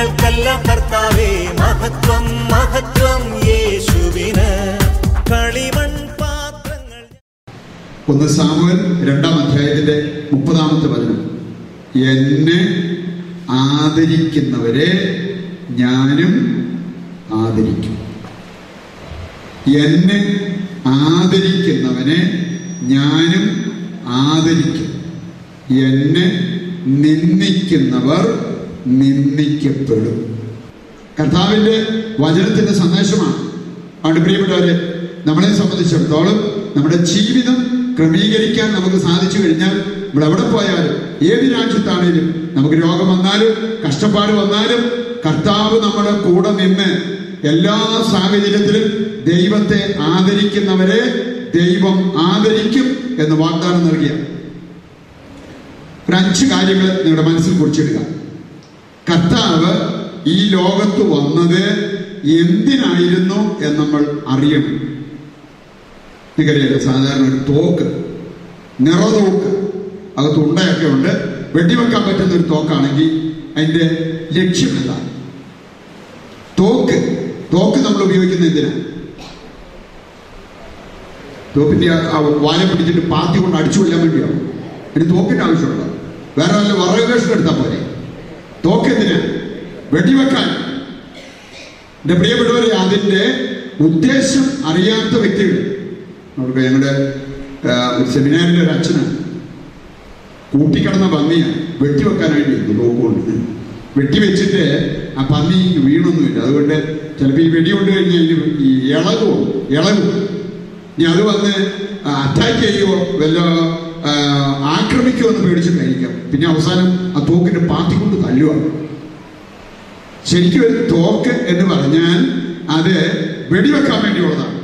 ഞങ്ങൾക്കല്ല കർത്താവേ മഹത്വം മഹത്വം യേശുവിന്. കളിമൺ പാത്രങ്ങൾ. ഒന്ന് സാമുവൽ രണ്ടാം അധ്യായത്തിന്റെ മുപ്പതാമത്തെ വചനം. എന്നെ ആദരിക്കുന്നവരെ ഞാനും ആദരിക്കും. എന്നെ ആദരിക്കുന്നവനെ ഞാനും ആദരിക്കും. എന്നെ നിന്ദിക്കുന്നവർ നിന്ദിക്കപ്പെടും. കർത്താവിന്റെ വചനത്തിന്റെ സന്ദേശമാണ്. അതുകൊണ്ട് പ്രിയപ്പെട്ടവരെ നമ്മളെ സംബന്ധിച്ചിടത്തോളം നമ്മുടെ ജീവിതം ക്രമീകരിക്കാൻ നമുക്ക് സാധിച്ചു കഴിഞ്ഞാൽ നമ്മൾ എവിടെ പോയാലും ഏത് രാജ്യത്താണേലും നമുക്ക് രോഗം വന്നാലും കഷ്ടപ്പാട് വന്നാലും കർത്താവ് നമ്മുടെ കൂടെ നിന്ന് എല്ലാ സാഹചര്യത്തിലും ദൈവത്തെ ആദരിക്കുന്നവരെ ദൈവം ആദരിക്കും എന്ന് വാഗ്ദാനം നൽകിയ ഒരു അഞ്ച് കാര്യങ്ങൾ നിങ്ങളുടെ മനസ്സിൽ കുറിച്ചിടുക. കർത്താവ് ഈ ലോകത്ത് വന്നത് എന്തിനായിരുന്നു എന്ന് നമ്മൾ അറിയണം. നിങ്ങൾക്കറിയാലോ സാധാരണ ഒരു തോക്ക് നിറതോക്ക് അകത്ത് ഉണ്ടയൊക്കെ ഉണ്ട്. വെടിവെക്കാൻ പറ്റുന്ന ഒരു തോക്കാണെങ്കിൽ അതിന്റെ ലക്ഷ്യം എന്താണ്? തോക്ക്. തോക്ക് നമ്മൾ ഉപയോഗിക്കുന്ന എന്തിനാ? തോപ്പിന്റെ ആ- വാല പിടിച്ചിട്ട് പാത്തി കൊണ്ട് അടിച്ചു കൊല്ലാൻ വേണ്ടിയാണ് ഇനി തോക്കിന്റെ ആവശ്യമുണ്ടോ? വേറെ വല്ല വറവേഷം എടുത്താൽ പോരെ? തോക്ക് എന്തിനാ വെടിവെക്കാൻ. എന്റെ പ്രിയപ്പെട്ടവരെ അതിന്റെ ഉദ്ദേശം അറിയാത്ത വ്യക്തികൾ നമുക്ക് ഞങ്ങളുടെ ഒരു സെമിനാറിന്റെ ഒരു അച്ഛനാണ്. കൂട്ടിക്കിടന്ന പന്നിയാണ് വെട്ടിവെക്കാനായിട്ട് നോക്കുകൊണ്ട് വെട്ടിവെച്ചിട്ട് ആ പന്നി വീണൊന്നുമില്ല. അതുകൊണ്ട് ചിലപ്പോൾ ഈ വെടി കൊണ്ട് കഴിഞ്ഞാൽ ഈ ഇളകുമോ ഇളകും. ഇനി അത് വന്ന് അറ്റാക്ക് ചെയ്യുമോ വല്ല ആ, ആക്രമിക്കുമോ എന്ന് പേടിച്ചിട്ടായിരിക്കാം. പിന്നെ അവസാനം ആ തോക്കിന്റെ പാത്തി കൊണ്ട് തല്ലുവാണ്. ശരിക്കും ഒരു തോക്ക് എന്ന് പറഞ്ഞാൽ അത് വെടിവെക്കാൻ വേണ്ടിയുള്ളതാണ്.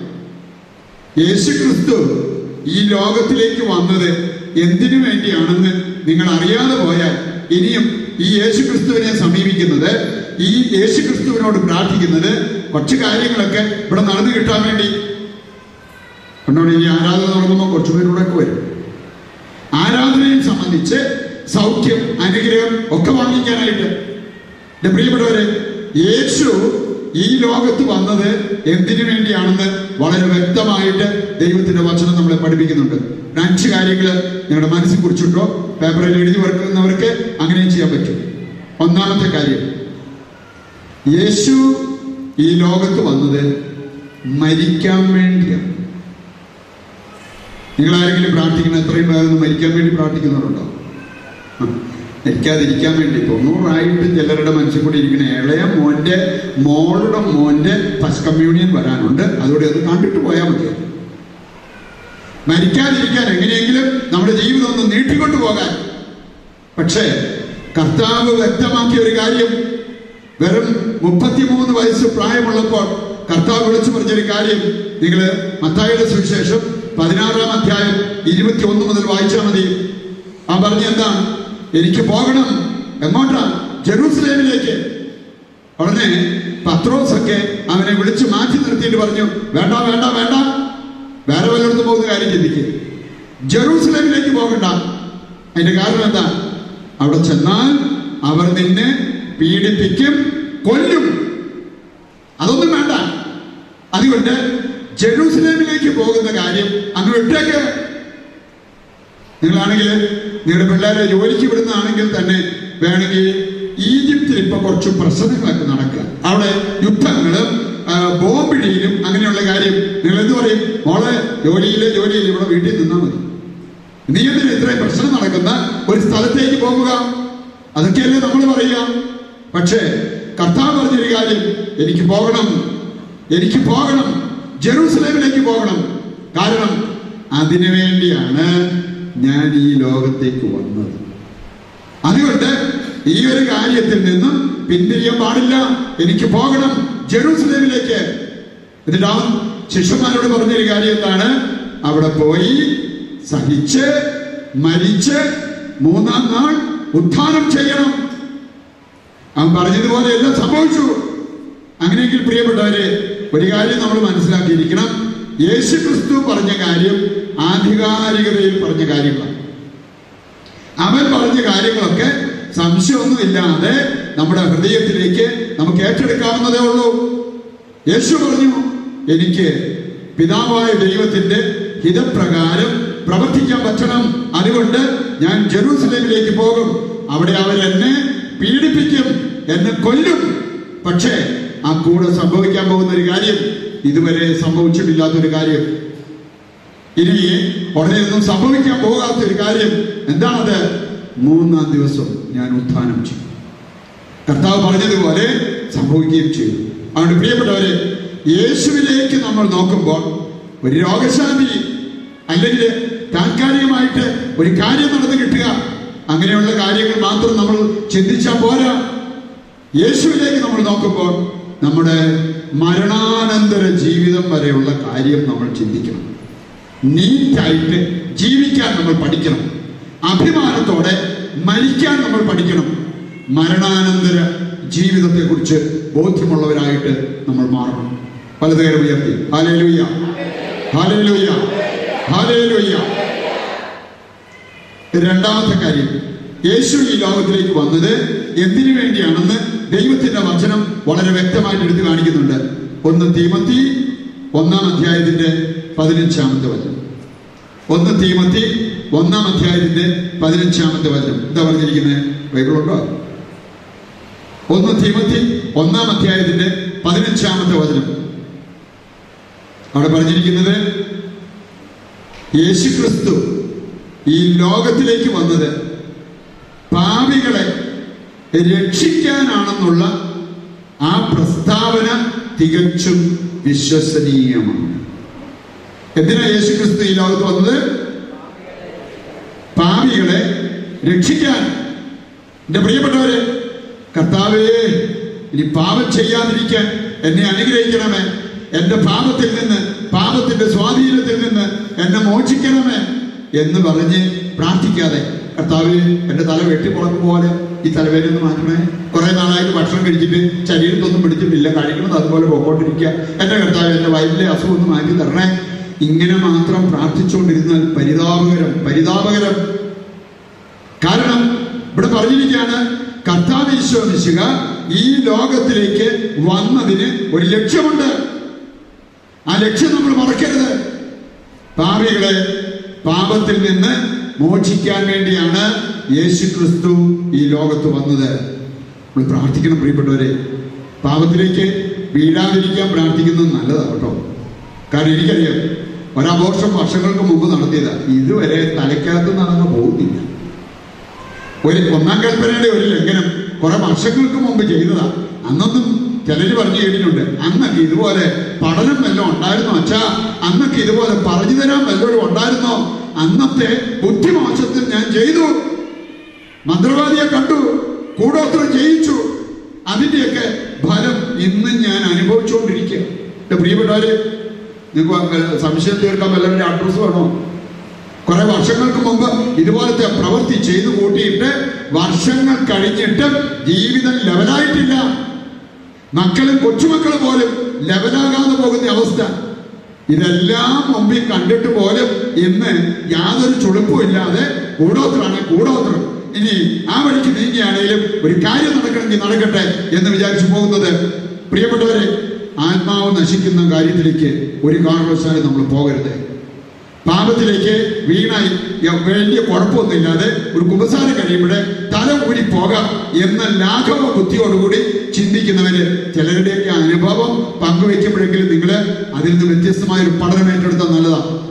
യേശു ക്രിസ്തു ഈ ലോകത്തിലേക്ക് വന്നത് എന്തിനു വേണ്ടിയാണെന്ന് നിങ്ങൾ അറിയാതെ പോയാൽ ഇനിയും ഈ യേശു ക്രിസ്തുവിനെ സമീപിക്കുന്നത് ഈ യേശു ക്രിസ്തുവിനോട് പ്രാർത്ഥിക്കുന്നത് കുറച്ച് കാര്യങ്ങളൊക്കെ ഇവിടെ നടന്നു കിട്ടാൻ വേണ്ടി. കണ്ടോടെ ഇനി ആരാധന തുടങ്ങുമ്പോൾ കുറച്ചു പേരൂടെ ഒക്കെ വരും. ആരാധനയെ സംബന്ധിച്ച് സൗഖ്യം അനുഗ്രഹം ഒക്കെ വാങ്ങിക്കാനായിട്ട്. എന്റെ പ്രിയപ്പെട്ടവരെ യേശു ഈ ലോകത്ത് വന്നത് എന്തിനു വേണ്ടിയാണെന്ന് വളരെ വ്യക്തമായിട്ട് ദൈവത്തിന്റെ വചനം നമ്മളെ പഠിപ്പിക്കുന്നുണ്ട്. അഞ്ച് കാര്യങ്ങൾ നിങ്ങളുടെ മനസ്സിൽ കുറിച്ചിട്ടോ പേപ്പറിൽ എഴുതി വെക്കുന്നവർക്ക് അങ്ങനെയും ചെയ്യാൻ പറ്റും. ഒന്നാമത്തെ കാര്യം യേശു ഈ ലോകത്ത് വന്നത് മരിക്കാൻ വേണ്ടിയാണ്. നിങ്ങൾ ആരെങ്കിലും പ്രാർത്ഥിക്കുന്ന എത്രയും വേഗം മരിക്കാൻ വേണ്ടി പ്രാർത്ഥിക്കുന്നവരുണ്ടോ? മരിക്കാതിരിക്കാൻ വേണ്ടി. തൊണ്ണൂറായിട്ട് ചിലരുടെ മനസ്സിൽ കൂടി ഇരിക്കുന്ന ഇളയ മോന്റെ മോളുടെ മോന്റെ ഫസ്റ്റ് കമ്മ്യൂണിയൻ വരാനുണ്ട്. അതോടെ അത് കണ്ടിട്ട് പോയാൽ മതി മരിക്കാതിരിക്കാൻ എങ്ങനെയെങ്കിലും നമ്മുടെ ജീവിതം ഒന്ന് നീട്ടിക്കൊണ്ടു പോകാൻ. പക്ഷേ കർത്താവ് വ്യക്തമാക്കിയ ഒരു കാര്യം. വെറും മുപ്പത്തിമൂന്ന് വയസ്സ് പ്രായമുള്ളപ്പോൾ കർത്താവ് വിളിച്ചു പറഞ്ഞൊരു കാര്യം. നിങ്ങൾ മത്തായുടെ സുവിശേഷം പതിനാറാം അധ്യായം ഇരുപത്തി ഒന്ന് മുതൽ വായിച്ചാൽ മതി. ആ പറഞ്ഞ എന്താണ്? എനിക്ക് പോകണം. എങ്ങോട്ടാ? ജെറൂസലേമിലേക്ക്. ഉടനെ പത്രോസൊക്കെ അവനെ വിളിച്ചു മാറ്റി നിർത്തിയിട്ട് പറഞ്ഞു വേണ്ട വേണ്ട വേണ്ട. വേറെ വല്ലടത്ത് പോകുന്ന കാര്യം ചിന്തിക്കുക ജെറൂസലേമിലേക്ക് പോകണ്ട. അതിന്റെ കാരണം എന്താ? അവിടെ ചെന്നാൽ അവർ നിന്നെ പീഡിപ്പിക്കും കൊല്ലും. അതൊന്നും വേണ്ട. അതുകൊണ്ട് ജെറൂസലേമിലേക്ക് പോകുന്ന കാര്യം അങ്ങ് വിട്ടേക്ക്. നിങ്ങളാണെങ്കിൽ നിങ്ങളുടെ പിള്ളേരെ ജോലിക്ക് വിടുന്നതാണെങ്കിൽ തന്നെ വേണമെങ്കിൽ ഈജിപ്തിൽ ഇപ്പൊ കുറച്ച് പ്രശ്നങ്ങളൊക്കെ നടക്കുക. അവിടെ യുദ്ധങ്ങളും ബോംബിടിയിലും അങ്ങനെയുള്ള കാര്യം നിങ്ങൾ എന്ത് പറയും? മോളെ ജോലിയിലെ ജോലിയിൽ ഇവിടെ വീട്ടിൽ നിന്നാൽ മതി. നീ ഇത്രയും പ്രശ്നം നടക്കുന്ന? ഒരു സ്ഥലത്തേക്ക് പോകുക. അതൊക്കെയല്ലേ നമ്മൾ പറയുക. പക്ഷേ കർത്താവ് പറഞ്ഞൊരു കാര്യം. എനിക്ക് പോകണം. എനിക്ക് പോകണം. ജെറൂസലേമിലേക്ക് പോകണം. കാരണം അതിനു വേണ്ടിയാണ് ഞാൻ ഈ ലോകത്തേക്ക് വന്നത്. അതുകൊണ്ട് ഈ ഒരു കാര്യത്തിൽ നിന്നും പിന്തിരിയാൻ പാടില്ല. എനിക്ക് പോകണം ജെറൂസലേമിലേക്ക്. എന്നിട്ട് അവൻ ശിഷ്യന്മാരോട് പറഞ്ഞൊരു കാര്യം എന്താണ്? അവിടെ പോയി സഹിച്ച് മരിച്ച് മൂന്നാം നാൾ ഉത്ഥാനം ചെയ്യണം. അവൻ പറഞ്ഞതുപോലെ എല്ലാം സംഭവിച്ചു. അങ്ങനെയെങ്കിൽ പ്രിയപ്പെട്ടവരെ ഒരു കാര്യം നമ്മൾ മനസ്സിലാക്കിയിരിക്കണം. യേശു ക്രിസ്തു പറഞ്ഞ കാര്യം ആധികാരികതയിൽ പറഞ്ഞ കാര്യങ്ങളാണ്. അവൻ പറഞ്ഞ കാര്യങ്ങളൊക്കെ സംശയമൊന്നും ഇല്ലാതെ നമ്മുടെ ഹൃദയത്തിലേക്ക് നമുക്ക് ഏറ്റെടുക്കാവുന്നതേ ഉള്ളൂ. യേശു പറഞ്ഞു എനിക്ക് പിതാവായ ദൈവത്തിന്റെ ഹിതപ്രകാരം പ്രവർത്തിക്കാൻ പറ്റണം. അതുകൊണ്ട് ഞാൻ ജെറൂസലേമിലേക്ക് പോകും. അവിടെ അവരെന്നെ പീഡിപ്പിക്കും എന്നെ കൊല്ലും. പക്ഷേ ആ കൂടെ സംഭവിക്കാൻ പോകുന്ന ഒരു കാര്യം ഇതുവരെ സംഭവിച്ചിട്ടില്ലാത്തൊരു കാര്യം. ഇനി ഉടനെ ഒന്നും സംഭവിക്കാൻ പോകാത്ത ഒരു കാര്യം എന്താണത്? മൂന്നാം ദിവസം ഞാൻ ഉത്ഥാനം ചെയ്യും കർത്താവ് പറഞ്ഞതുപോലെ സംഭവിക്കുകയും ചെയ്തു. അതുകൊണ്ട് പ്രിയപ്പെട്ടവരെ യേശുവിലേക്ക് നമ്മൾ നോക്കുമ്പോൾ ഒരു രോഗശാന്തി അല്ലെങ്കിൽ താൽക്കാലികമായിട്ട് ഒരു കാര്യം നടന്നു കിട്ടുക അങ്ങനെയുള്ള കാര്യങ്ങൾ മാത്രം നമ്മൾ ചിന്തിച്ചാൽ പോരാ. യേശുവിലേക്ക് നമ്മൾ നോക്കുമ്പോൾ നമ്മുടെ മരണാനന്തര ജീവിതം വരെയുള്ള കാര്യം നമ്മൾ ചിന്തിക്കണം. നീറ്റായിട്ട് ജീവിക്കാൻ നമ്മൾ പഠിക്കണം. അഭിമാനത്തോടെ മരിക്കാൻ നമ്മൾ പഠിക്കണം. മരണാനന്തര ജീവിതത്തെക്കുറിച്ച് ബോധ്യമുള്ളവരായിട്ട് നമ്മൾ മാറണം. പലതേരം ഉയർത്തി. ഹാലേലൂയ ഹാലേലൂയ ഹാലേലൂയ രണ്ടാമത്തെ കാര്യം. യേശു ഈ ലോകത്തിലേക്ക് വന്നത് എന്തിനു വേണ്ടിയാണെന്ന് ദൈവത്തിന്റെ വചനം വളരെ വ്യക്തമായിട്ട് എടുത്തു കാണിക്കുന്നുണ്ട്. ഒന്ന് തീമത്തി ഒന്നാം അധ്യായത്തിന്റെ പതിനഞ്ചാമത്തെ വചനം. ഒന്ന് തീമത്തി ഒന്നാം അധ്യായത്തിന്റെ പതിനഞ്ചാമത്തെ വചനം. എന്താ പറഞ്ഞിരിക്കുന്നത്? ബൈബിളുണ്ടോ ഒന്ന് തീമത്തി ഒന്നാം അധ്യായത്തിന്റെ പതിനഞ്ചാമത്തെ വചനം. അവിടെ പറഞ്ഞിരിക്കുന്നത് യേശുക്രിസ്തു ഈ ലോകത്തിലേക്ക് വന്നത് രക്ഷിക്കാനാണെന്നുള്ള ആ പ്രസ്താവന തികച്ചും വിശ്വസനീയമാണ്. എന്തിനാ യേശുക്രിസ്തു ഈ ലോകത്ത് വന്നത്? പാപികളെ രക്ഷിക്കാൻ. എന്റെ പ്രിയപ്പെട്ടവരെ കർത്താവേ ഇനി പാപം ചെയ്യാതിരിക്കാൻ എന്നെ അനുഗ്രഹിക്കണമേ. എന്റെ പാപത്തിൽ നിന്ന് പാപത്തിന്റെ സ്വാധീനത്തിൽ നിന്ന് എന്നെ മോചിക്കണമേ എന്ന് പറഞ്ഞ് പ്രാർത്ഥിക്കാതെ കർത്താവ് എന്റെ തല വെട്ടിപ്പുറക്കും പോലെ ഈ തലവേദന മാറ്റണേ. കുറെ നാളായിട്ട് ഭക്ഷണം കഴിച്ചിട്ട് ശരീരത്തൊന്നും പിടിച്ചിട്ടില്ല കഴിക്കുന്നത് അതുപോലെ പോയിക്കൊണ്ടിരിക്കുക എന്റെ കർത്താവ് എന്റെ വയറ്റിലെ അസുഖം ഒന്ന് മാറ്റി തരണേ. ഇങ്ങനെ മാത്രം പ്രാർത്ഥിച്ചുകൊണ്ടിരുന്നാൽ പരിതാപകരം പരിതാപകരം. കാരണം ഇവിടെ പറഞ്ഞിരിക്കുകയാണ് കർത്താവ് ഈശോമിശുക ഈ ലോകത്തിലേക്ക് വന്നതിന് ഒരു ലക്ഷ്യമുണ്ട്. ആ ലക്ഷ്യം നമ്മൾ മറക്കരുത്. പാപികളെ പാപത്തിൽ നിന്ന് മോചിക്കാൻ വേണ്ടിയാണ് യേശു ക്രിസ്തു ഈ ലോകത്ത് വന്നത്. നമ്മൾ പ്രാർത്ഥിക്കണം പ്രിയപ്പെട്ടവരെ. പാപത്തിലേക്ക് വീഴാതിരിക്കാൻ പ്രാർത്ഥിക്കുന്നത് നല്ലതാണ് കേട്ടോ. കാരണം എനിക്കറിയാം ഒരാഘോഷം വർഷങ്ങൾക്ക് മുമ്പ് നടത്തിയതാ. ഇതുവരെ തലയ്ക്കകത്ത് നടന്ന് പോകുന്നില്ല. ഒരു ഒന്നാം കൽപ്പനയുടെ ഒരു ലംഘനം കുറെ വർഷങ്ങൾക്ക് മുമ്പ് ചെയ്തതാ. അന്നൊന്നും ചിലർ പറഞ്ഞു കേട്ടിട്ടുണ്ട് അന്നൊക്കെ ഇതുപോലെ പഠനം വല്ലതും ഉണ്ടായിരുന്നോ? അച്ഛാ അന്നൊക്കെ ഇതുപോലെ പറഞ്ഞു തരാൻ വല്ലതും ഉണ്ടായിരുന്നോ? അന്നത്തെ ബുദ്ധിമോശത്തിൽ ഞാൻ ചെയ്തു മന്ത്രവാദിയെ കണ്ടു. കൂടോത്രം ചെയ്യിച്ചു അതിന്റെയൊക്കെ ഫലം ഇന്ന് ഞാൻ അനുഭവിച്ചുകൊണ്ടിരിക്കുക. പ്രിയപ്പെട്ടവര് നിങ്ങൾക്ക് സംശയം തീർക്കാൻ വല്ലവരുടെ അഡ്രസ് വേണോ? കുറെ വർഷങ്ങൾക്ക് മുമ്പ് ഇതുപോലത്തെ പ്രവൃത്തി ചെയ്തു കൂട്ടിയിട്ട് വർഷങ്ങൾ കഴിഞ്ഞിട്ടും ജീവിതം ലെവലായിട്ടില്ല മക്കളും കൊച്ചുമക്കളും പോലും ലെവലാകാതെ പോകുന്ന അവസ്ഥ. ഇതെല്ലാം മുമ്പിൽ കണ്ടിട്ട് പോലും ഇന്ന് യാതൊരു ചുളുപ്പും ഇല്ലാതെ കൂടോത്രാണ് കൂടോത്രം ഇനി ആ വഴിക്ക് നീങ്ങിയാണെങ്കിലും ഒരു കാര്യം നടക്കണമെങ്കിൽ നടക്കട്ടെ എന്ന് വിചാരിച്ചു പോകുന്നത്. പ്രിയപ്പെട്ടവരെ ആത്മാവ് നശിക്കുന്ന കാര്യത്തിലേക്ക് ഒരു കാരണവശാലും നമ്മൾ പോകരുത്. പാപത്തിലേക്ക് വീണായി വലിയ കുഴപ്പമൊന്നുമില്ലാതെ ഒരു കുമ്പസാരം കഴിയുമ്പോൾ തല കൂടി പോകാം എന്ന ലാഘവ ബുദ്ധിയോടുകൂടി ചിന്തിക്കുന്നവര് ചിലരുടെയൊക്കെ അനുഭവം പങ്കുവെക്കുമ്പോഴെങ്കിലും നിങ്ങൾ അതിൽ നിന്ന് വ്യത്യസ്തമായ ഒരു പഠനം ഏറ്റെടുത്താൽ നല്ലതാണ്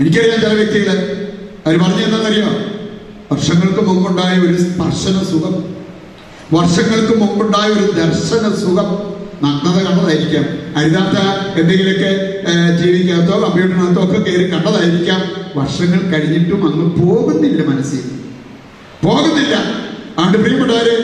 എനിക്കറിയാം ചില വ്യക്തിയിൽ അവർ പറഞ്ഞു എന്താണെന്നറിയോ വർഷങ്ങൾക്ക് മുമ്പുണ്ടായ ഒരു സ്പർശന സുഖം. വർഷങ്ങൾക്ക് മുമ്പുണ്ടായ ഒരു ദർശന സുഖം. നഗ്നത കണ്ടതായിരിക്കാം. അരുതാത്ത എന്തെങ്കിലുമൊക്കെ ജീവിക്കകത്തോ വിക്കകത്തോ കമ്പ്യൂട്ടറിനകത്തോ ഒക്കെ കയറി കണ്ടതായിരിക്കാം. വർഷങ്ങൾ കഴിഞ്ഞിട്ടും അങ്ങ് പോകുന്നില്ല മനസ്സിൽ. പോകുന്നില്ല. അതുകൊണ്ട് പ്രിയപ്പെട്ടവര്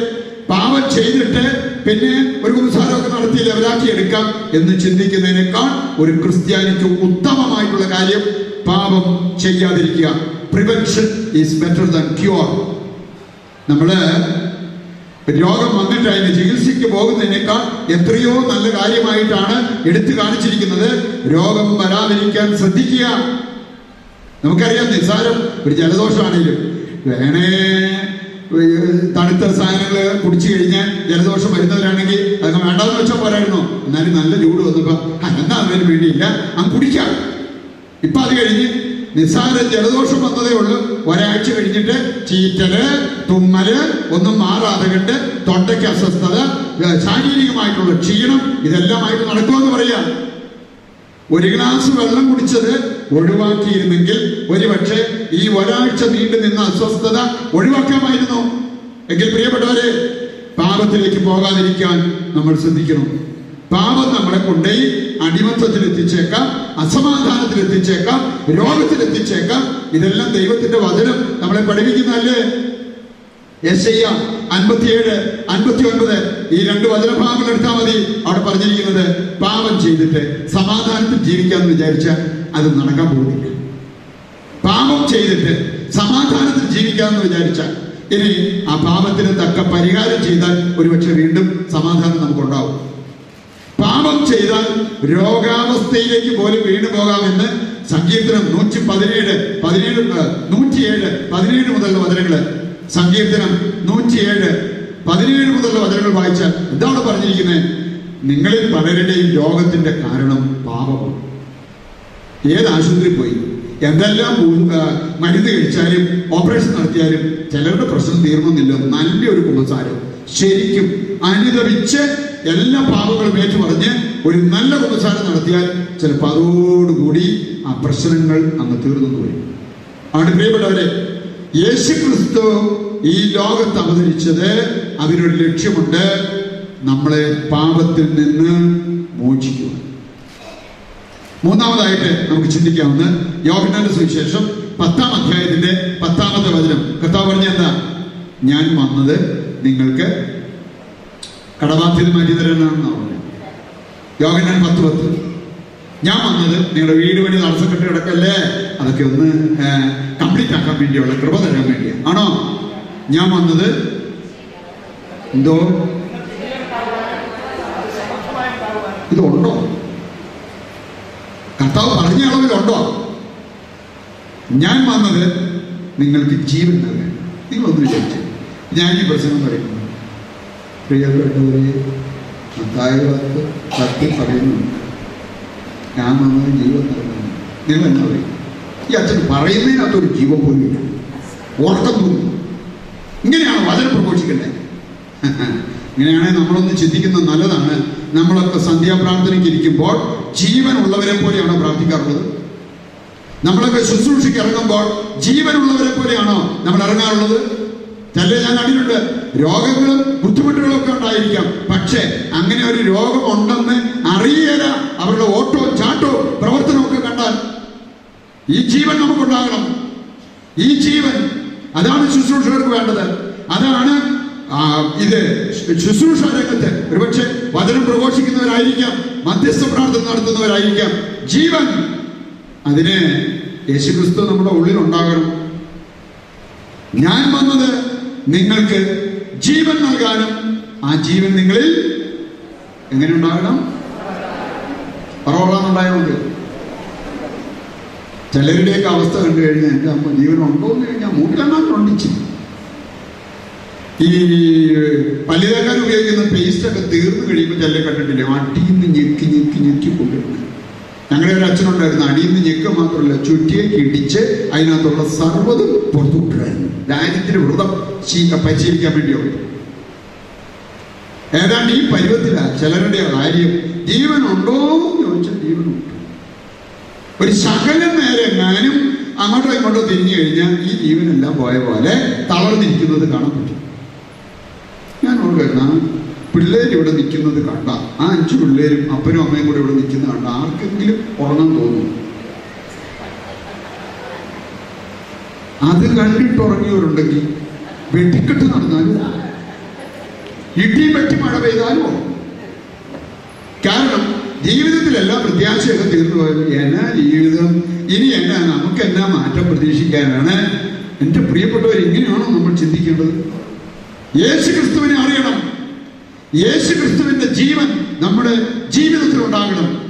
പാപം ചെയ്തിട്ട് പിന്നെ ഒരു കുംസാരമൊക്കെ നടത്തിയില്ല അവരാക്കി എടുക്കാം എന്ന് ചിന്തിക്കുന്നതിനേക്കാൾ ഒരു ക്രിസ്ത്യാനിക്ക് ഉത്തമമായിട്ടുള്ള കാര്യം പാപം ചെയ്യാതിരിക്കുക. Prevention is better than cure നമ്മൾ രോഗം വന്നിട്ട് അതിന് ചികിത്സയ്ക്ക് പോകുന്നതിനേക്കാൾ എത്രയോ നല്ല കാര്യമായിട്ടാണ് എടുത്തു കാണിച്ചിരിക്കുന്നത്. രോഗം വരാതിരിക്കാൻ ശ്രദ്ധിക്കുക. നമുക്കറിയാം നിസ്സാരം ഒരു ജലദോഷമാണെങ്കിലും വേണേ തണുത്ത സാധനങ്ങൾ കുടിച്ചു കഴിഞ്ഞാൽ ജലദോഷം വരുന്നവരാണെങ്കിൽ അതൊക്കെ വേണ്ടാന്ന് വെച്ചാൽ പോരായിരുന്നു. എന്നാലും നല്ല ചൂട് വന്നപ്പോ "ആ, എന്നാ അതിന് വേണ്ടിയില്ല? അങ്ങ് കുടിക്കാം ഇപ്പൊ അത് കഴിഞ്ഞ് നിസ്സാര ജലദോഷം വന്നതേ ഉള്ളൂ. ഒരാഴ്ച കഴിഞ്ഞിട്ട് ചീറ്റൽ തുമ്മൽ ഒന്നും മാറാതെ കണ്ട് തൊണ്ടയ്ക്ക് അസ്വസ്ഥത ശാരീരികമായിട്ടുള്ള ക്ഷീണം ഇതെല്ലാമായിട്ട് നടക്കുമെന്ന് പറയാം. ഒരു ഗ്ലാസ് വെള്ളം കുടിച്ചത് ഒഴിവാക്കിയിരുന്നെങ്കിൽ ഒരുപക്ഷെ ഈ ഒരാഴ്ച നീണ്ടു നിന്ന അസ്വസ്ഥത ഒഴിവാക്കാമായിരുന്നു. എങ്കിൽ പ്രിയപ്പെട്ടവരെ പാപത്തിലേക്ക് പോകാതിരിക്കാൻ നമ്മൾ ശ്രദ്ധിക്കണം. പാപം നമ്മളെ കൊണ്ടുപോയി അടിമത്തത്തിൽ എത്തിച്ചേക്കാം അസമാധാനത്തിൽ എത്തിച്ചേക്കാം രോഗത്തിൽ എത്തിച്ചേക്കാം ഇതെല്ലാം ദൈവത്തിന്റെ വചനം നമ്മളെ പഠിപ്പിക്കുന്നതല്ലേ? യെശയ്യ അൻപത്തിയേഴ് അൻപത്തി ഒൻപത് ഈ രണ്ട് വചനഭാഗങ്ങൾ എടുത്താൽ മതി. അവിടെ പറഞ്ഞിരിക്കുന്നത് പാപം ചെയ്തിട്ട് സമാധാനത്തിൽ ജീവിക്കാന്ന് വിചാരിച്ച അത് നടക്കാൻ പോകുന്നില്ല. പാപം ചെയ്തിട്ട് സമാധാനത്തിൽ ജീവിക്കാമെന്ന് വിചാരിച്ചാൽ ഇനി ആ പാപത്തിന് തക്ക പരിഹാരം ചെയ്താൽ ഒരുപക്ഷെ വീണ്ടും സമാധാനം നമുക്കുണ്ടാവും. പാപം ചെയ്താൽ രോഗാവസ്ഥയിലേക്ക് പോലും വീണു പോകാമെന്ന് സങ്കീർത്തനം നൂറ്റി പതിനേഴ് പതിനേഴ് നൂറ്റിയേഴ് പതിനേഴ് മുതലുള്ള വചനങ്ങൾ സങ്കീർത്തനം നൂറ്റിയേഴ് പതിനേഴ് മുതലുള്ള വചനങ്ങൾ വായിച്ചാൽ എന്താണ് പറഞ്ഞിരിക്കുന്നത് നിങ്ങളിൽ പലരുടെയും രോഗത്തിന്റെ കാരണം പാപമാണ്. ഏത് ആശുപത്രി പോയി? എന്തെല്ലാം മരുന്ന് കഴിച്ചാലും ഓപ്പറേഷൻ നടത്തിയാലും ചിലരുടെ പ്രശ്നം തീർന്നില്ല. നല്ലൊരു കുമ്പസാരം. ശരിക്കും അനുദപിച്ച് എല്ലാ പാപങ്ങളും ഏറ്റുപറഞ്ഞ് ഒരു നല്ല കുമ്പസാരം നടത്തിയാൽ ചിലപ്പോൾ അതോടുകൂടി ആ പ്രശ്നങ്ങൾ അങ്ങ് തീർന്നു പോയി ആണ് പ്രിയപ്പെട്ടവരെ യേശു ക്രിസ്തു ഈ ലോകത്ത് അവതരിച്ചത് അതിനൊരു ലക്ഷ്യമുണ്ട് നമ്മളെ പാപത്തിൽ നിന്ന് മോചിക്കുക മൂന്നാമതായിട്ട് നമുക്ക് ചിന്തിക്കാവുന്ന യോഹന്നാന്റെ സുവിശേഷം പത്താം അധ്യായത്തിന്റെ പത്താമത്തെ വചനം. കർത്താവ് പറഞ്ഞ എന്താ? ഞാൻ വന്നത് നിങ്ങൾക്ക് കടബാധ്യത മാറ്റി തരാനാണെന്നാണ് പറഞ്ഞത്. യോഹന്നാൻ പത്ത് പത്ത്. ഞാൻ വന്നത് നിങ്ങളുടെ വീട് പണി തടസ്സപ്പെട്ട് കിടക്കല്ലേ? അതൊക്കെ ഒന്ന് കംപ്ലീറ്റ് ആക്കാൻ വേണ്ടിയുള്ള കൃപ തരാൻ വേണ്ടിയാണ് ആണോ? ഞാൻ വന്നത് എന്തോ? ഇതുണ്ടോ? കർത്താവ് പറഞ്ഞ അളവിലുണ്ടോ ഞാൻ വന്നത് നിങ്ങൾക്ക് ജീവൻ നൽകാൻ നിങ്ങളൊന്ന് വിചാരിച്ചു. ഞാൻ ഈ പ്രസംഗം പറയുന്നു പ്രിയപ്പെട്ടവരെ മത്തായ വാക്ക് സത്യം പറയുന്നുണ്ട്. ഞാൻ വന്നത് ജീവൻ നൽകുന്നു നിങ്ങൾ എന്താ പറയും ഈ അച്ഛൻ പറയുന്നതിനകത്തൊരു ജീവൻ പോലും ഇല്ല. ഓർക്കം തോന്നുന്നു. ഇങ്ങനെയാണ് വചനം പ്രഘോഷിക്കട്ടെ ഇങ്ങനെയാണെങ്കിൽ നമ്മളൊന്ന് ചിന്തിക്കുന്നത് നല്ലതാണ്. നമ്മളൊക്കെ സന്ധ്യാപ്രാർത്ഥനയ്ക്ക് ഇരിക്കുമ്പോൾ ജീവനുള്ളവരെ പോലെയാണോ പ്രാർത്ഥിക്കാറുള്ളത്? നമ്മളൊക്കെ ശുശ്രൂഷയ്ക്ക് ഇറങ്ങുമ്പോൾ ജീവനുള്ളവരെ പോലെയാണോ നമ്മൾ ഇറങ്ങാറുള്ളത്? ചില ഞാൻ കണ്ടിട്ടുണ്ട്. രോഗങ്ങളും ബുദ്ധിമുട്ടുകളും ഒക്കെ ഉണ്ടായിരിക്കാം. പക്ഷേ അങ്ങനെ ഒരു രോഗം ഉണ്ടെന്ന് അറിയേല. അവരുടെ ഓട്ടോ ചാട്ടോ പ്രവർത്തനമൊക്കെ കണ്ടാൽ ഈ ജീവൻ നമുക്കുണ്ടാകണം. ഈ ജീവൻ അതാണ് ശുശ്രൂഷകർക്ക് വേണ്ടത്. അതാണ് ഇത് ശുശ്രൂഷ രംഗത്ത് ഒരുപക്ഷെ വചനം പ്രഘോഷിക്കുന്നവരായിരിക്കാം മധ്യസ്ഥ പ്രാർത്ഥന നടത്തുന്നവരായിരിക്കാം. ജീവൻ അതിന് യേശുക്രിസ്തു നമ്മുടെ ഉള്ളിൽ ഉണ്ടാകണം ഞാൻ വന്നത് നിങ്ങൾക്ക് ജീവൻ നൽകാനും ആ ജീവൻ നിങ്ങളിൽ എങ്ങനെ ഉണ്ടാകണം? പറവളാന്നുണ്ടായതുകൊണ്ട്. ചിലരുടെയൊക്കെ അവസ്ഥ കണ്ടു കഴിഞ്ഞാൽ എന്റെ അമ്മ ജീവൻ ഉണ്ടോ എന്ന് കഴിഞ്ഞാൽ മൂട്ടിലെങ്ങാണ്ട് ഉണ്ടിച്ചു ഈ പല്ലിതേക്കാൻ ഉപയോഗിക്കുന്ന പേസ്റ്റ് ഒക്കെ തീർന്നു കഴിയുമ്പോൾ ചില കണ്ടിട്ടില്ലേ? അടിയിൽ നിന്ന് ഞെക്കി ഞെക്കി ഞെക്കി കൊണ്ടിരുന്നു ഞങ്ങളുടെ ഒരു അച്ഛനുണ്ടായിരുന്നു അടിയിൽ നിന്ന് ഞെക്ക മാത്രമല്ല ചുറ്റിയേക്ക് കിടിച്ച് അതിനകത്തുള്ള സർവതും പുറത്തു വിട്ടുമായിരുന്നു ദാരിദ്ര്യ വ്രതം പരിശീലിക്കാൻ വേണ്ടിയോ ഏതാണ്ട് ഈ പരുവത്തിലാ ചിലരുടെ കാര്യം ജീവനുണ്ടോ? എന്ന് ചോദിച്ചാൽ ജീവനുണ്ട്. ഒരു ശകലം നേരെ എങ്ങാനും അങ്ങോട്ടോ ഇങ്ങോട്ടോ തിരിഞ്ഞു കഴിഞ്ഞാൽ ഈ ജീവനെല്ലാം പോയ പോലെ തളർന്നിരിക്കുന്നത് കാണാൻ പറ്റും. ഞാൻ ഓർക്കുന്ന പിള്ളേർ ഇവിടെ നിൽക്കുന്നത് കണ്ട ആ അഞ്ചു പിള്ളേരും അപ്പനും അമ്മയും കൂടെ ഇവിടെ നിൽക്കുന്നത് കണ്ട ആർക്കെങ്കിലും ഉറങ്ങാൻ തോന്നുന്നു? അത് കണ്ടിട്ട് ഉറങ്ങിയവരുണ്ടെങ്കിൽ വെട്ടിക്കെട്ട് നടന്നാലും ഇടി വെട്ടി മഴ പെയ്താലോ കാരണം ജീവിതത്തിലെല്ലാം പ്രത്യാശയൊക്കെ തീർന്നു പോയത് എന്നാ ജീവിതം? ഇനി എന്നാ? നമുക്ക് എന്നാ മാറ്റം പ്രതീക്ഷിക്കാനാണ്? എന്റെ പ്രിയപ്പെട്ടവർ ഇങ്ങനെയാണോ നമ്മൾ ചിന്തിക്കേണ്ടത്? യേശു ക്രിസ്തുവിനെ അറിയണം. യേശു ക്രിസ്തുവിന്റെ ജീവൻ നമ്മുടെ ജീവിതത്തിൽ ഉണ്ടാകണം.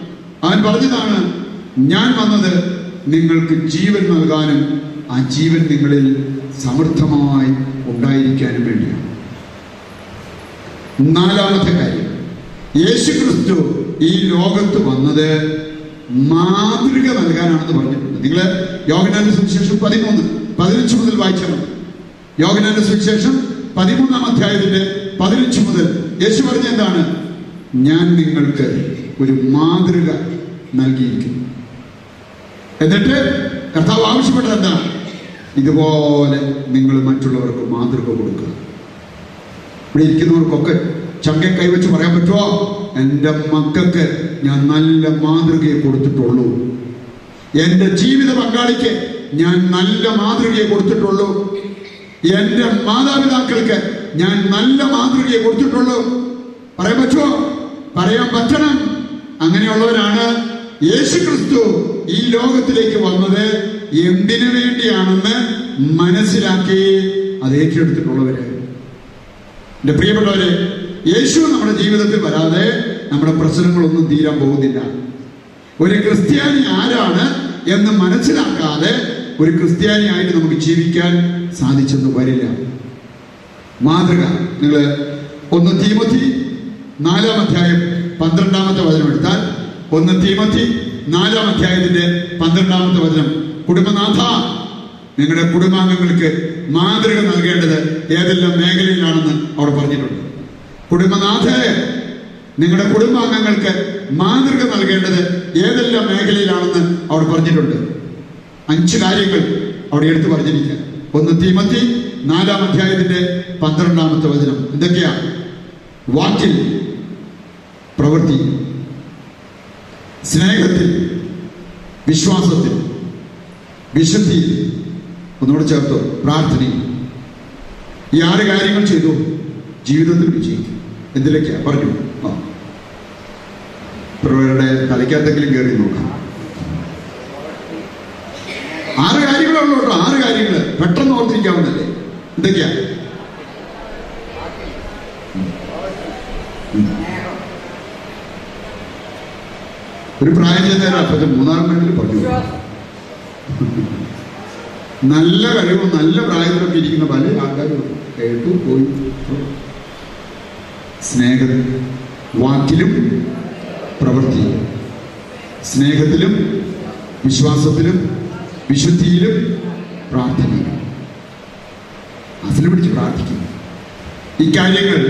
അവൻ പറഞ്ഞതാണ് ഞാൻ വന്നത് നിങ്ങൾക്ക് ജീവൻ നൽകാനും ആ ജീവൻ നിങ്ങളിൽ സമൃദ്ധമായി ഉണ്ടായിരിക്കാനും വേണ്ടിയാണ്. നാലാമത്തെ കാര്യം യേശു ക്രിസ്തു ഈ ലോകത്ത് വന്നത് മാതൃക നൽകാനാണെന്ന് പറഞ്ഞിട്ടുണ്ട്. നിങ്ങൾ യോഗനാന്റെ സുവിശേഷം പതിമൂന്ന് പതിനഞ്ച് മുതൽ വായിച്ചാൽ യോഗനാന്റെ സുവിശേഷം പതിമൂന്നാം അധ്യായത്തിന്റെ പതിനഞ്ച് മുതൽ യേശു പറഞ്ഞ എന്താണ്? ഞാൻ നിങ്ങൾക്ക് ഒരു മാതൃക നൽകിയിരിക്കുന്നു. എന്നിട്ട് കർത്താവ് ആവശ്യപ്പെട്ടത് എന്താ ഇതുപോലെ നിങ്ങൾ മറ്റുള്ളവർക്ക് മാതൃക കൊടുക്കുക. ഇവിടെ ഇരിക്കുന്നവർക്കൊക്കെ ചങ്ക കൈവച്ച് പറയാൻ പറ്റുമോ എന്റെ മക്കൾക്ക് ഞാൻ നല്ല മാതൃകയെ കൊടുത്തിട്ടുള്ളൂ. എന്റെ ജീവിത പങ്കാളിക്ക് ഞാൻ നല്ല മാതൃകയെ കൊടുത്തിട്ടുള്ളൂ. എന്റെ മാതാപിതാക്കൾക്ക് ഞാൻ നല്ല മാതൃകയെ കൊടുത്തിട്ടുള്ളൂ. പറയാൻ പറ്റുമോ പറയാൻ പറ്റണം. അങ്ങനെയുള്ളവരാണ് യേശു ക്രിസ്തു ഈ ലോകത്തിലേക്ക് വന്നത്. എന്തിനു വേണ്ടിയാണെന്ന് മനസ്സിലാക്കി അത് ഏറ്റെടുത്തിട്ടുള്ളവര്. എന്റെ പ്രിയപ്പെട്ടവരെ യേശു നമ്മുടെ ജീവിതത്തിൽ വരാതെ നമ്മുടെ പ്രശ്നങ്ങളൊന്നും തീരാൻ പോകുന്നില്ല. ഒരു ക്രിസ്ത്യാനി ആരാണ് എന്ന് മനസ്സിലാക്കാതെ ഒരു ക്രിസ്ത്യാനിയായിട്ട് നമുക്ക് ജീവിക്കാൻ സാധിച്ചെന്ന് വരില്ല. മാതൃക നിങ്ങൾ ഒന്ന് തീമത്തി നാലാം അധ്യായം പന്ത്രണ്ടാമത്തെ വചനം എടുത്താൽ ഒന്ന് തീമത്തി നാലാം അധ്യായത്തിന്റെ പന്ത്രണ്ടാമത്തെ വചനം. കുടുംബനാഥ നിങ്ങളുടെ കുടുംബാംഗങ്ങൾക്ക് മാതൃക നൽകേണ്ടത് ഏതെല്ലാം മേഖലയിലാണെന്ന് അവർ പറഞ്ഞിട്ടുണ്ട്. കുടുംബനാഥ നിങ്ങളുടെ കുടുംബാംഗങ്ങൾക്ക് മാതൃക നൽകേണ്ടത് ഏതെല്ലാം മേഖലയിലാണെന്ന് അവിടെ പറഞ്ഞിട്ടുണ്ട്. അഞ്ച് കാര്യങ്ങൾ അവിടെ എടുത്തു പറഞ്ഞിരിക്കുക. ഒന്ന് തീമത്തി നാലാം അധ്യായത്തിന്റെ പന്ത്രണ്ടാമത്തെ വചനം. എന്തൊക്കെയാ? വാക്കിൽ പ്രവൃത്തി സ്നേഹത്തിൽ വിശ്വാസത്തിൽ വിശുദ്ധിയിൽ ഒന്നുകൂടെ ചേർത്തോ പ്രാർത്ഥനയിൽ. ഈ ആറ് കാര്യങ്ങൾ ചെയ്തു ജീവിതത്തിൽ വിജയിക്കും. എന്തിലേക്കാ പറഞ്ഞു. ആ. പ്രവരുടെ തലയ്ക്കകത്തെങ്കിലും കയറി നോക്കാം. ആറ് കാര്യങ്ങളേ ഉള്ളൂ കേട്ടോ ആറ് കാര്യങ്ങൾ പെട്ടെന്ന് ഓർത്തിരിക്കാവുന്നല്ലേ എന്തൊക്കെയാ? ഒരു പ്രായം ചെന്നേരം അപ്പത്തെ മണിക്ക് പറഞ്ഞു നല്ല കഴിവും നല്ല പ്രായത്തിലൊക്കെ ഇരിക്കുന്ന പല ആൾക്കാരും കേട്ടു പോയി. സ്നേഹം വാക്കിലും പ്രവൃത്തിയിലും സ്നേഹത്തിലും വിശ്വാസത്തിലും വിശുദ്ധിയിലും പ്രാർത്ഥനയിലും അതിൽ പിടിച്ച് പ്രാർത്ഥിക്കും. ഇക്കാര്യങ്ങൾ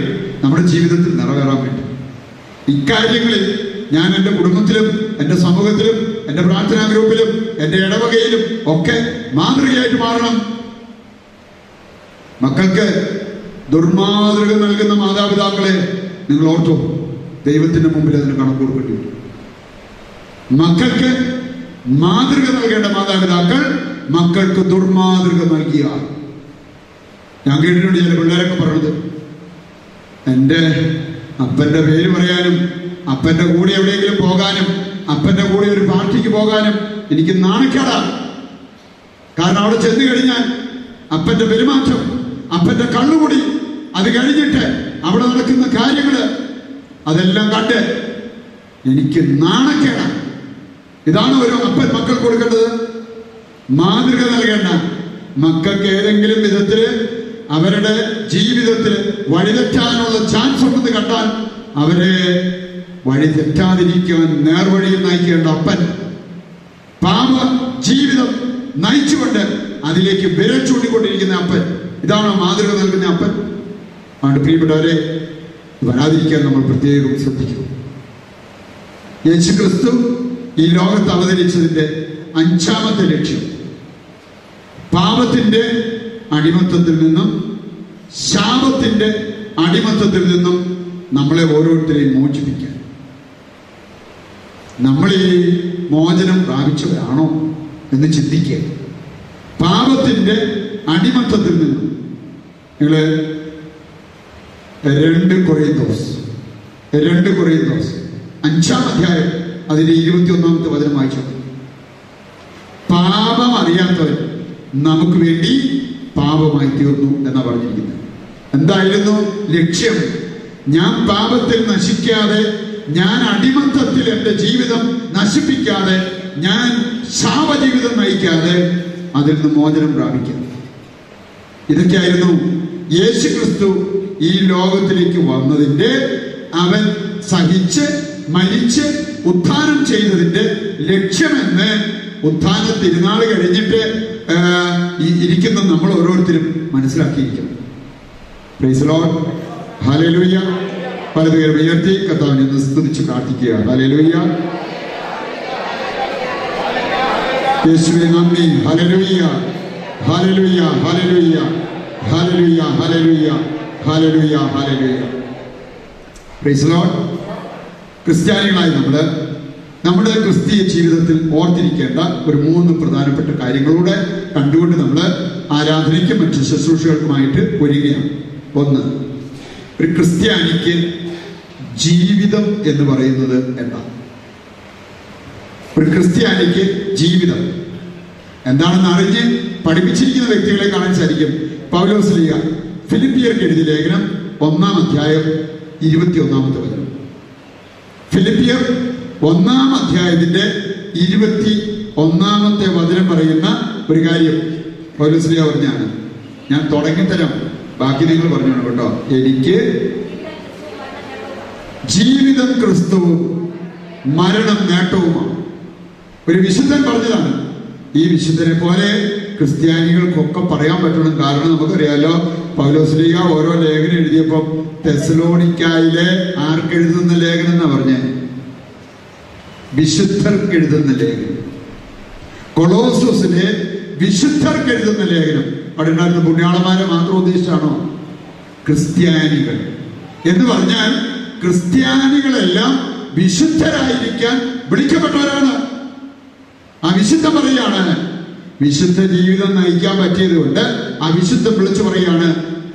നമ്മുടെ ജീവിതത്തിൽ നിറവേറാൻ വേണ്ടി. ഇക്കാര്യങ്ങളിൽ ഞാൻ എന്റെ കുടുംബത്തിലും എന്റെ സമൂഹത്തിലും എന്റെ പ്രാർത്ഥനാ ഗ്രൂപ്പിലും എന്റെ ഇടവകയിലും ഒക്കെ മാതൃകയായിട്ട് മാറണം. മക്കൾക്ക് ദുർമാതൃക നൽകുന്ന മാതാപിതാക്കളെ നിങ്ങൾ ഓർത്തു ദൈവത്തിന്റെ മുമ്പിൽ അതിന് കണക്ക് കൊടുക്കേണ്ടി വരും മക്കൾക്ക് മാതൃക നൽകേണ്ട മാതാപിതാക്കൾ മക്കൾക്ക് ദുർമാതൃക നൽകിയ ഞാൻ കേട്ടിട്ടുണ്ട് ചില പിള്ളേരൊക്കെ പറഞ്ഞത് എന്റെ അപ്പന്റെ പേര് പറയാനും അപ്പന്റെ കൂടെ എവിടെയെങ്കിലും പോകാനും അപ്പന്റെ കൂടെ ഒരു പാർട്ടിക്ക് പോകാനും എനിക്ക് നാണക്കേടാ. കാരണം അവിടെ ചെന്ന് കഴിഞ്ഞാൽ അപ്പന്റെ പെരുമാറ്റം അപ്പന്റെ കള്ളുകുടി അത് കഴിഞ്ഞിട്ട് അവിടെ നടക്കുന്ന കാര്യങ്ങൾ അതെല്ലാം കണ്ട് എനിക്ക് നാണക്കേടാണ് ഇതാണ് ഒരു അപ്പൻ മക്കൾ കൊടുക്കേണ്ടത്. മാതൃക നൽകേണ്ട. മക്കൾക്ക് ഏതെങ്കിലും വിധത്തിൽ അവരുടെ ജീവിതത്തിൽ വഴിതെറ്റാനുള്ള ചാൻസ് ഉണ്ടെന്ന് കണ്ടാൽ അവരെ വഴി തെറ്റാതിരിക്കാൻ നേർവഴിയിൽ നയിക്കേണ്ട അപ്പൻ പാപ ജീവിതം നയിച്ചുകൊണ്ട് അതിലേക്ക് വിരൽ ചൂണ്ടിക്കൊണ്ടിരിക്കുന്ന അപ്പൻ. ഇതാണ് മാതൃക നൽകുന്ന അപ്പൻ. അതുകൊണ്ട് പ്രിയപ്പെട്ടവരെ വരാതിരിക്കാൻ നമ്മൾ പ്രത്യേകം ശ്രദ്ധിക്കണം. യേശു ക്രിസ്തു ഈ ലോകത്ത് അവതരിച്ചതിന്റെ അഞ്ചാമത്തെ ലക്ഷ്യം. പാപത്തിന്റെ അടിമത്തത്തിൽ നിന്നും ശാപത്തിന്റെ അടിമത്തത്തിൽ നിന്നും നമ്മളെ ഓരോരുത്തരെയും മോചിപ്പിക്കാൻ. നമ്മൾ ഈ മോചനം പ്രാപിച്ചവരാണോ എന്ന് ചിന്തിക്കുക. പാപത്തിന്റെ അടിമത്തത്തിൽ നിന്നും നിങ്ങൾ രണ്ട് കുറേ ദിവസം. രണ്ട് കുറേ ദിവസം. അഞ്ചാം അധ്യായം അതിന്റെ ഇരുപത്തി ഒന്നാമത്തെ വചനം വായിച്ചു പാപം അറിയാത്തവൻ നമുക്ക് വേണ്ടി പാപമായി തീർന്നു എന്നാ പറഞ്ഞിരിക്കുന്നത്. എന്തായിരുന്നു? ലക്ഷ്യം. ഞാൻ പാപത്തിൽ നശിക്കാതെ ഞാൻ അടിമത്തത്തിൽ എന്റെ ജീവിതം നശിപ്പിക്കാതെ ഞാൻ ശാപജീവിതം നയിക്കാതെ അതിൽ നിന്ന് മോചനം പ്രാപിക്കാം. ഇതൊക്കെയായിരുന്നു യേശു ക്രിസ്തു ഈ ലോകത്തിലേക്ക് വന്നതിന്റെ അവൻ സഹിച്ച് മരിച്ച് ഉത്ഥാനം ചെയ്തതിന്റെ ലക്ഷ്യമെന്ന് ഉത്ഥാന തിരുനാൾ കഴിഞ്ഞിട്ട് ഇരിക്കുന്ന നമ്മൾ ഓരോരുത്തരും മനസ്സിലാക്കിയിരിക്കണം. പ്രൈസ് ലോർഡ് ഹല്ലേലൂയ പലതുപേരും ഉയർത്തി കർത്താവിനെ ഇന്ന് സ്തുതിച്ച് പ്രാർത്ഥിക്കുക. ഹലലുയ്യ യേശുവെ നന്ദി. ഹലലുയ്യ ഹലലുയ്യ ഹലലുയ്യ ഹലലുയ്യ ഹല്ലേലൂയ ക്രിസ്ത്യാനികളായി നമ്മൾ നമ്മുടെ ക്രിസ്തീയ ജീവിതത്തിൽ ഓർത്തിരിക്കേണ്ട ഒരു മൂന്ന് പ്രധാനപ്പെട്ട കാര്യങ്ങളൂടെ കണ്ടുകൊണ്ട് നമ്മൾ ആരാധനയ്ക്കും മറ്റ് ശുശ്രൂഷകൾക്കുമായിട്ട് ഒരുങ്ങുകയാണ് ഒന്ന് ഒരു ക്രിസ്ത്യാനിക്ക് ജീവിതം എന്ന് പറയുന്നത് എന്താ ഒരു ക്രിസ്ത്യാനിക്ക് ജീവിതം എന്താണെന്ന് അറിഞ്ഞ് പഠിപ്പിച്ചിരിക്കുന്ന വ്യക്തികളെ കാണാൻ സാധിക്കും. ലീഗ ഫിലിപ്പിയർക്ക് എഴുതിയ ലേഖനം ഒന്നാം അധ്യായം ഇരുപത്തി ഒന്നാമത്തെ വചനം. ഫിലിപ്പിയർ ഒന്നാം അധ്യായത്തിന്റെ ഇരുപത്തി ഒന്നാമത്തെ വചനം പറയുന്ന ഒരു കാര്യം ലീഗ പറഞ്ഞാണ്. ഞാൻ തുടങ്ങിത്തരാം. ബാക്കി നിങ്ങൾ പറഞ്ഞോണം കേട്ടോ. എനിക്ക് ജീവിതം ക്രിസ്തുവും മരണം നേട്ടവുമാണ്. ഒരു വിശുദ്ധൻ പറഞ്ഞതാണ് ഈ വിശുദ്ധനെ പോലെ ക്രിസ്ത്യാനികൾക്കൊക്കെ പറയാൻ പറ്റണം കാരണം നമുക്കറിയാലോ. പൗലോസ്ലിക ഓരോ ലേഖനം എഴുതിയപ്പോൾ തെസലോണിക്കായിലെ ആർക്കെഴുതുന്ന ലേഖനം എന്നാ പറഞ്ഞേ? വിശുദ്ധർക്ക് എഴുതുന്ന ലേഖനം. കൊളോസസിലെ വിശുദ്ധർക്ക് എഴുതുന്ന ലേഖനം. അവിടെ ഉണ്ടായിരുന്ന പുണ്യാളന്മാരെ മാത്രം ഉദ്ദേശിച്ചാണോ? ക്രിസ്ത്യാനികൾ. എന്ന് പറഞ്ഞാൽ ക്രിസ്ത്യാനികളെല്ലാം വിശുദ്ധരായിരിക്കാൻ വിളിക്കപ്പെട്ടവരാണ്. ആ വിശുദ്ധം പറയാണ് വിശുദ്ധ ജീവിതം നയിക്കാൻ പറ്റിയത് കൊണ്ട് ആ വിളിച്ചു പറയാണ്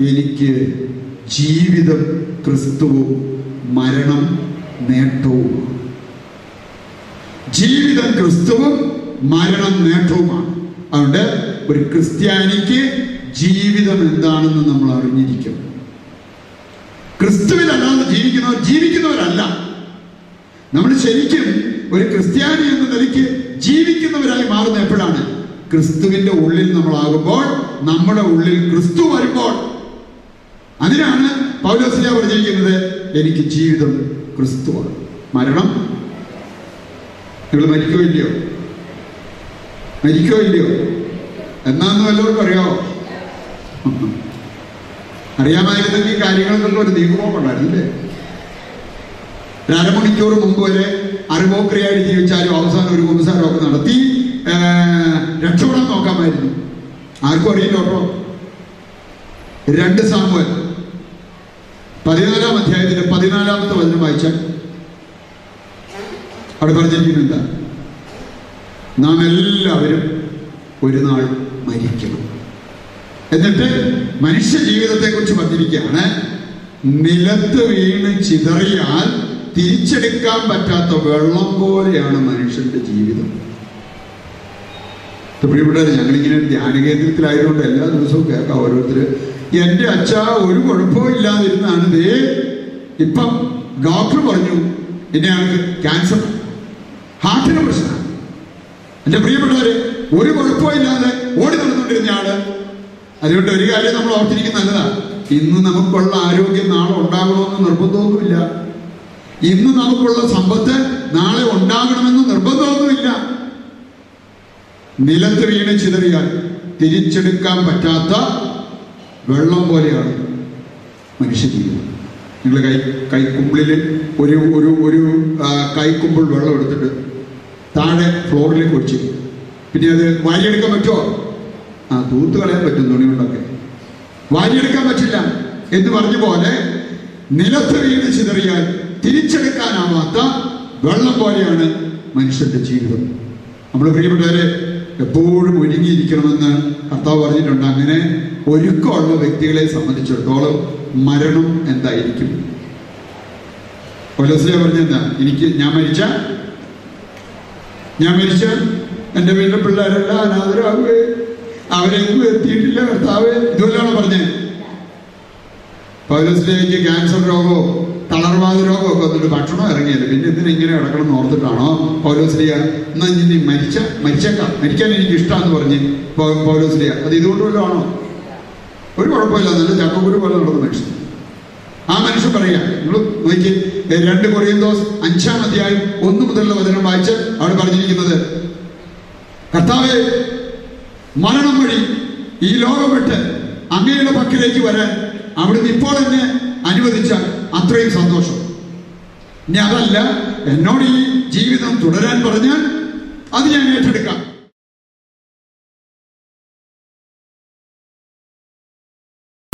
എനിക്ക് ജീവിതം ക്രിസ്തുവും മരണം നേട്ടവും ജീവിതം ക്രിസ്തുവും മരണം നേട്ടവുമാണ്. അതുകൊണ്ട് ഒരു ക്രിസ്ത്യാനിക്ക് ജീവിതം എന്താണെന്ന് നമ്മൾ അറിഞ്ഞിരിക്കും ക്രിസ്തുവിലല്ലാതെ ജീവിക്കുന്നവർ ജീവിക്കുന്നവരല്ല. നമ്മൾ ശരിക്കും ഒരു ക്രിസ്ത്യാനി എന്ന നിലയ്ക്ക് ജീവിക്കുന്നവരായി മാറുന്ന എപ്പോഴാണ്? ക്രിസ്തുവിന്റെ ഉള്ളിൽ നമ്മളാകുമ്പോൾ നമ്മുടെ ഉള്ളിൽ ക്രിസ്തു വരുമ്പോൾ. അതിനാണ് പൗലോസിനെ പറഞ്ഞിരിക്കുന്നത് എനിക്ക് ജീവിതം ക്രിസ്തുവാണ്. മരണം. നിങ്ങൾ മരിക്കോ ഇല്ലയോ? മരിക്കോ ഇല്ലയോ? എന്നാന്ന് വല്ലവർക്കും അറിയാമോ അറിയാമായിരുന്നെങ്കിൽ ഈ കാര്യങ്ങൾക്കൊക്കെ ഒരു നീക്കുപോക്ക് ഉണ്ടായിരുന്നില്ലേ? ഒരു അരമണിക്കൂർ മുമ്പ് വരെ അറിവോക്രിയായിട്ട് ജീവിച്ചാലും അവസാനം ഒരു കുമ്പസാരമൊക്കെ നടത്തി. രക്ഷപ്പെടാൻ നോക്കാമായിരുന്നു. ആർക്കും അറിയില്ല രണ്ട് സാമുവൽ. പതിനാലാം അധ്യായത്തിന്റെ പതിനാലാമത്തെ വചനം വായിച്ചാൽ അവിടെ പറഞ്ഞിരിക്കുന്നത് എന്താ നാം എല്ലാവരും ഒരു നാൾ മരിക്കണം. എന്നിട്ട് മനുഷ്യ ജീവിതത്തെ കുറിച്ച് പറഞ്ഞിരിക്കുകയാണ്. നിലത്ത് വീണ് ചിതറിയാൽ തിരിച്ചെടുക്കാൻ പറ്റാത്ത വെള്ളം പോലെയാണ് മനുഷ്യന്റെ ജീവിതം. പ്രിയപ്പെട്ടവരെ ഞങ്ങളിങ്ങനെ ധ്യാന കേന്ദ്രത്തിലായതുകൊണ്ട് എല്ലാ ദിവസവും കേൾക്കാം ഓരോരുത്തര്. എന്റെ അച്ഛ ഒരു കുഴപ്പവും ഇല്ലാതിരുന്നാണ്. ദേ ഇപ്പം ഡോക്ടർ പറഞ്ഞു എന്നെ ആൾക്ക് ക്യാൻസർ ഹാർട്ടിന് പ്രശ്നമാണ് എന്റെ പ്രിയപ്പെട്ടവരെ ഒരു കുഴപ്പമില്ലാതെ ഓടി നടന്നുകൊണ്ടിരുന്ന ആൾ. അതുകൊണ്ട് ഒരു കാര്യം നമ്മൾ ഓർത്തിരിക്കുന്ന നല്ലതാണ്. ഇന്ന് നമുക്കുള്ള ആരോഗ്യം നാളെ ഉണ്ടാകണമെന്ന് നിർബന്ധമൊന്നുമില്ല. ഇന്ന് നമുക്കുള്ള സമ്പത്ത് നാളെ ഉണ്ടാകണമെന്ന് നിർബന്ധമൊന്നുമില്ല നിലത്ത് വീണ് ചിതറിയാൽ തിരിച്ചെടുക്കാൻ പറ്റാത്ത വെള്ളം പോലെയാണ് മനുഷ്യജീവിതം നിങ്ങൾ കൈ കൈക്കുമ്പിളിൽ ഒരു ഒരു ഒരു കൈക്കുമ്പിൾ വെള്ളം എടുത്തിട്ട് താഴെ ഫ്ലോറിലേക്ക് ഒഴിച്ച്. പിന്നെ അത് വാരിയെടുക്കാൻ പറ്റുമോ? ആ തൂത്ത് കളയാൻ പറ്റും തുണി കൊണ്ടൊക്കെ വാരിയെടുക്കാൻ പറ്റില്ല എന്ന് പറഞ്ഞ പോലെ നിലത്ത് വീണ് ചിതറിയാൽ തിരിച്ചെടുക്കാനാവാത്ത വെള്ളം പോലെയാണ് മനുഷ്യന്റെ ജീവിതം. നമ്മൾ പ്രിയപ്പെട്ടവരെ എപ്പോഴും ഒരുങ്ങിയിരിക്കണമെന്ന് കർത്താവ് പറഞ്ഞിട്ടുണ്ട്. അങ്ങനെ ഒരുക്കമുള്ള വ്യക്തികളെ സംബന്ധിച്ചിടത്തോളം മരണം എന്തായിരിക്കും? കൊലസിലെ പറഞ്ഞെന്താ എനിക്ക് ഞാൻ മരിച്ച? ഞാൻ മരിച്ച? എന്റെ വീട്ടിലെ പിള്ളേരെല്ലാം അനാഥരാകുകയെ അവരെങ്ങും എത്തിയിട്ടില്ല കർത്താവ്. ഇതുപോലെയാണോ പറഞ്ഞത് എനിക്ക് ക്യാൻസർ രോഗമോ തളർവാദ രോഗമൊക്കെ വന്നിട്ട് ഭക്ഷണം ഇറങ്ങിയല്ലേ? പിന്നെ ഇതിന് ഇങ്ങനെ കിടക്കണം ഓർത്തിട്ടാണോ പൗലോസ്ലിയ എന്നാ ഇനി മരിച്ച മരിച്ചേക്കാം. മരിക്കാൻ എനിക്ക് ഇഷ്ടമാണെന്ന് പറഞ്ഞ് പൗലോസ്ലിയ അത് ഇതുകൊണ്ട് വല്ലതും ആണോ? ഒരു കുഴപ്പമില്ല. നല്ല ചക്കക്കുരു പോലെ നടന്ന മനുഷ്യൻ. ആ മനുഷ്യൻ പറയാ നിങ്ങൾ നോക്കി രണ്ട് കൊറിയന്തോസ് അഞ്ചാം അധ്യായം ഒന്ന് മുതലുള്ള വചനം വായിച്ച് അവിടെ പറഞ്ഞിരിക്കുന്നത് കർത്താവെ മരണം വഴി ഈ ലോകം വിട്ട് അങ്ങയുടെ പക്കലേക്ക് വരാൻ അവിടുന്ന് ഇപ്പോൾ തന്നെ അനുവദിച്ചാൽ അത്രയും സന്തോഷം. ഇനി അതല്ല എന്നോട് ഈ ജീവിതം തുടരാൻ പറഞ്ഞാൽ അത് ഞാൻ ഏറ്റെടുക്കാം.